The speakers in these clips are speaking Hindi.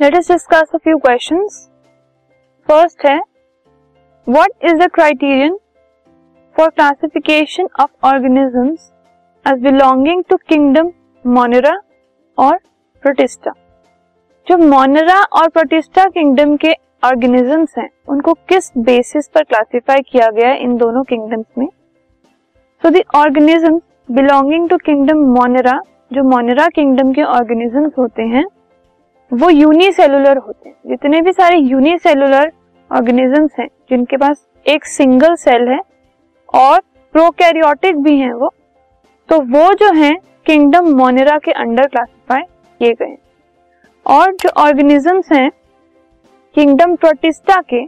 Let us discuss a few questions first है what is the criterion for classification of organisms as belonging to kingdom Monera और प्रोटिस्टा जो मोनेरा और प्रोटिस्टा किंगडम के ऑर्गेनिजम्स हैं, उनको किस बेसिस पर क्लासिफाई किया गया है इन दोनों किंगडम्स में? So the organisms belonging to kingdom Monera जो मोनेरा किंगडम के ऑर्गेनिजम्स होते हैं वो यूनिसेलुलर होते हैं। जितने भी सारे यूनिसेलुलर ऑर्गेनिजम्स हैं, जिनके पास एक सिंगल सेल है और प्रोकैरियोटिक भी हैं वो तो वो जो है किंगडम मोनेरा के अंडर क्लासिफाई किए गए और जो ऑर्गेनिजम्स हैं किंगडम प्रोटिस्टा के,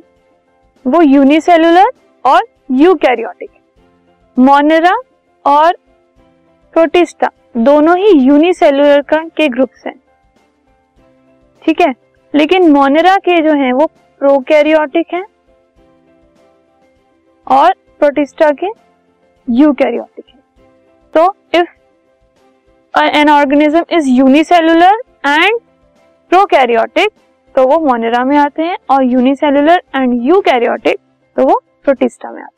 वो यूनिसेलुलर और यूकैरियोटिक मोनेरा और प्रोटिस्टा दोनों ही यूनिसेलुलर का के ग्रुप्स हैं। ठीक है? लेकिन मोनेरा के जो हैं, वो प्रोकैरियोटिक हैं और प्रोटिस्टा के यूकैरियोटिक हैं। तो if an organism is unicellular and prokaryotic तो वो मोनेरा में आते हैं और यूनिसेलुलर एंड यूकैरियोटिक तो वो प्रोटिस्टा में आते हैं।